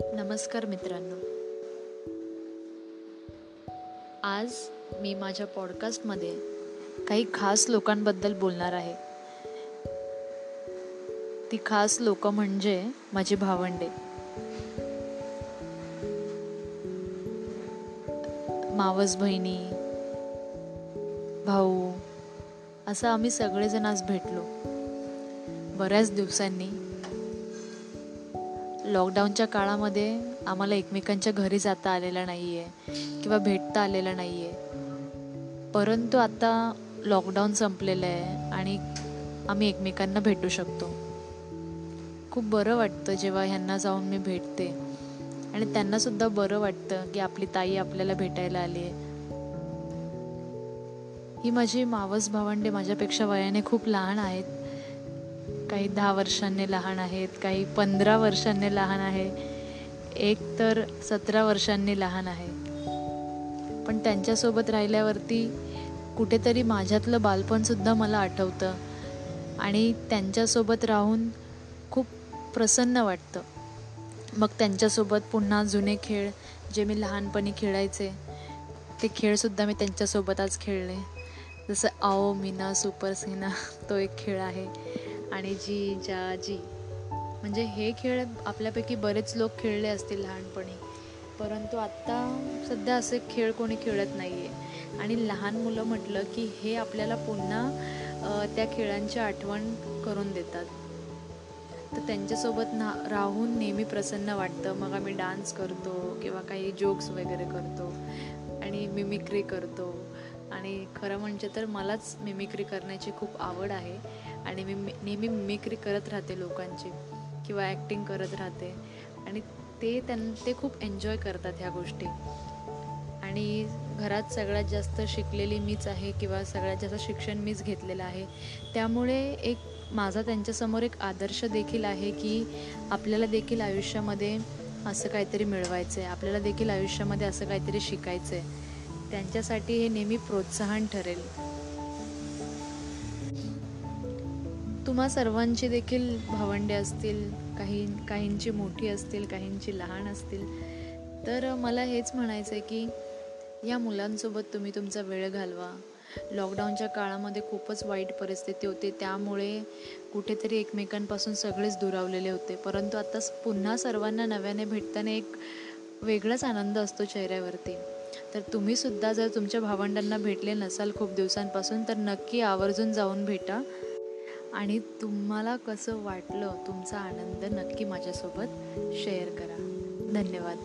नमस्कार मित्रांनो. आज मी माझ्या पॉडकास्टमध्ये काही खास लोकांबद्दल बोलणार आहे. ती खास लोक म्हणजे माझी भावंडे. मावस बहिणी भाऊ असं आम्ही सगळेजण आज भेटलो. बऱ्याच दिवसांनी लॉकडाऊनच्या काळामध्ये आम्हाला एकमेकांच्या घरी जाता आलेलं नाही आहे किंवा भेटता आलेलं नाही आहे परंतु आता लॉकडाऊन संपलेलं आहे आणि आम्ही एकमेकांना भेटू शकतो. खूप बरं वाटतं जेव्हा ह्यांना जाऊन मी भेटते. आणि त्यांनासुद्धा बरं वाटतं की आपली ताई आपल्याला भेटायला आली आहे. ही माझी मावस भावंडे माझ्यापेक्षा वयाने खूप लहान आहेत. काही दहा वर्षांनी लहान आहेत काही पंधरा वर्षांनी लहान आहे एक तर सतरा वर्षांनी लहान आहे. पण त्यांच्यासोबत राहिल्यावरती कुठेतरी माझ्यातलं बालपणसुद्धा मला आठवतं आणि त्यांच्यासोबत राहून खूप प्रसन्न वाटतं. मग त्यांच्यासोबत पुन्हा जुने खेळ जे मी लहानपणी खेळायचे ते खेळसुद्धा मी त्यांच्यासोबत आज खेळले. जसं आओ मीना सुपर सीना तो एक खेळ आहे. आणि जी जा जी. म्हणजे हे खेळ आपल्यापैकी बरेच लोक खेळले असतील लहानपणी. परंतु आत्ता सध्या असे खेळ कोणी खेळत नाही आहे आणि लहान मुलं म्हटलं की हे आपल्याला पुन्हा त्या खेळांची आठवण करून देतात. तर त्यांच्यासोबत ना राहून नेहमी प्रसन्न वाटतं. मग आम्ही डान्स करतो किंवा काही जोक्स वगैरे करतो. आणि मिमिक्री करतो. आणि खरं म्हणजे तर मलाच मिमिक्री करण्याची खूप आवड आहे. आणि मी नेहमी मिमिक्री करत राहते लोकांची किंवा ॲक्टिंग करत राहते. आणि ते त्यां ते खूप एन्जॉय करतात ह्या गोष्टी. आणि घरात सगळ्यात जास्त शिकलेली मीच आहे किंवा सगळ्यात जास्त शिक्षण मीच घेतलेलं आहे. त्यामुळे एक माझा त्यांच्यासमोर एक आदर्श देखील आहे की आपल्याला देखील आयुष्यामध्ये असं काहीतरी मिळवायचं आहे आपल्याला देखील आयुष्यामध्ये असं काहीतरी शिकायचं आहे त्यांच्यासाठी हे नेहमी प्रोत्साहन ठरेल. तुम्हा सर्वांची देखील भावंडे असतील काही काहींची मोठी असतील काहींची लहान असतील. तर मला हेच म्हणायचं आहे की या मुलांसोबत तुम्ही तुमचा वेळ घालवा. लॉकडाऊनच्या काळामध्ये खूपच वाईट परिस्थिती होती. त्यामुळे कुठेतरी एकमेकांपासून सगळेच दुरावलेले होते. परंतु आता पुन्हा सर्वांना नव्याने भेटताना एक वेगळाच आनंद असतो चेहऱ्यावरती. तर तुम्हीसुद्धा जर तुमच्या भावंडांना भेटले नसाल खूप दिवसांपासून तर नक्की आवर्जून जाऊन भेटा. आणि तुम्हाला कसं वाटलं तुमचा आनंद नक्की माझ्यासोबत शेअर करा. धन्यवाद.